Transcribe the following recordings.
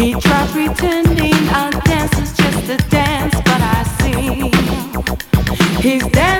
He tried pretending our dance is just a dance, but I see he's dancing.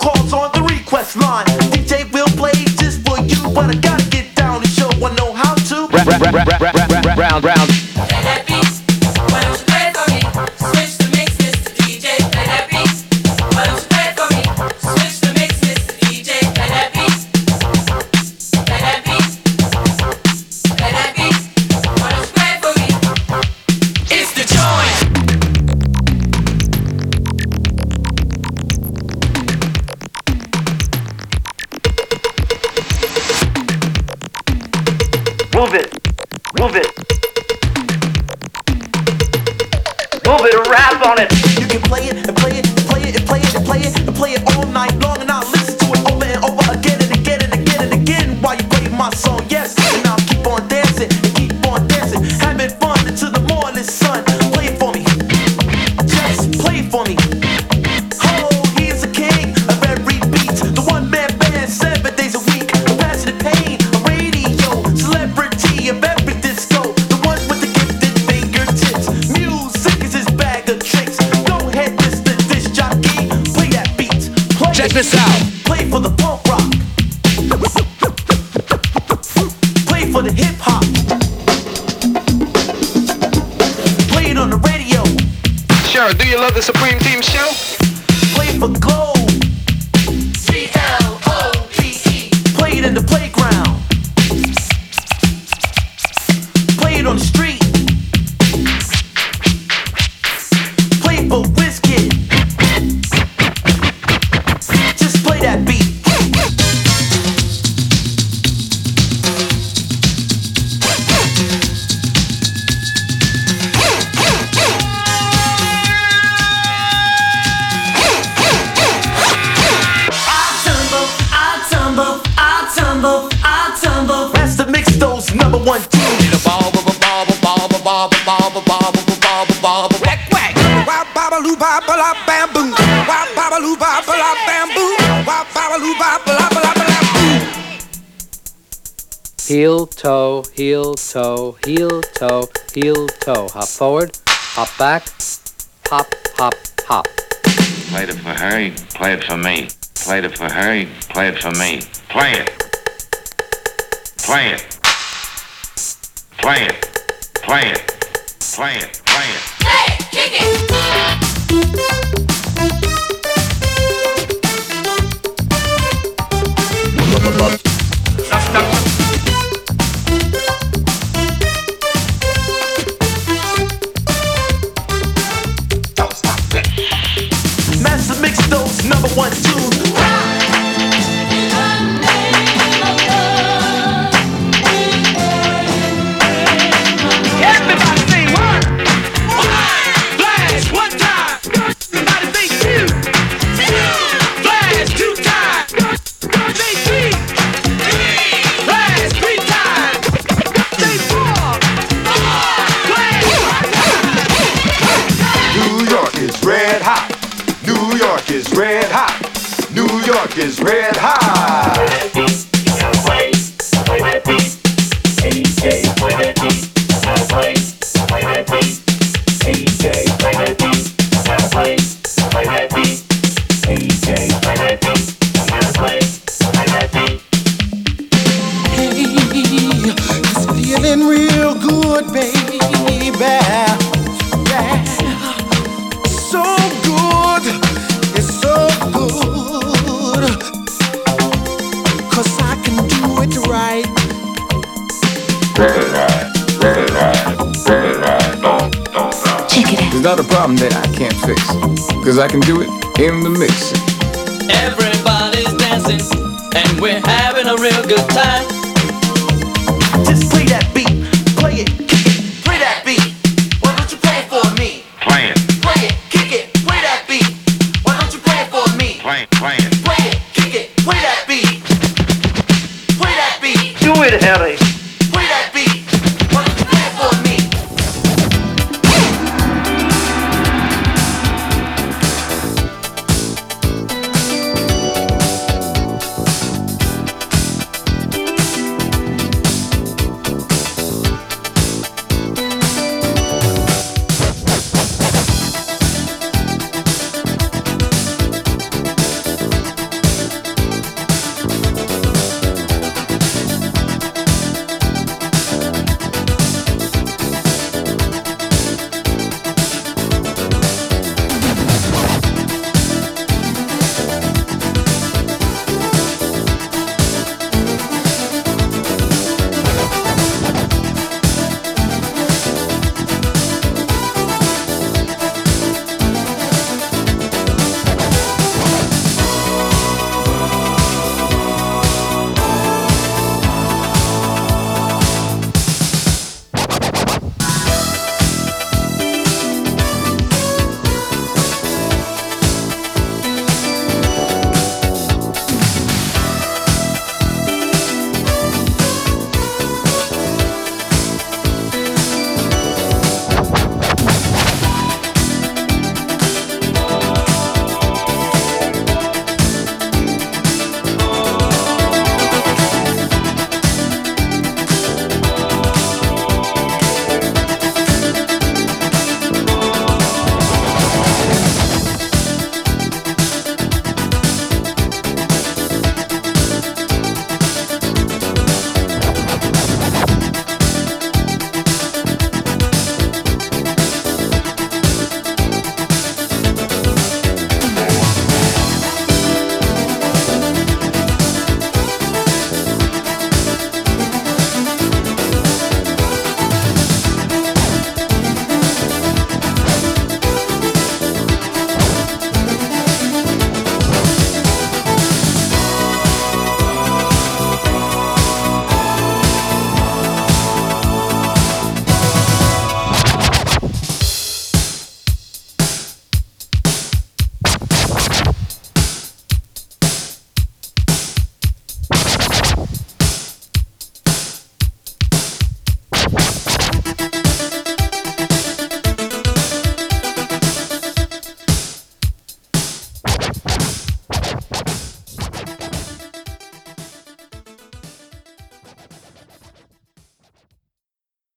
forward, hop back, hop, hop, hop. Played it for her, play it for me. Played it for her, play it for me. Play it. Play it. Play it. Play it. Play it. Play it. Hey, kick it. Stop, stop. Is red hot. I can do it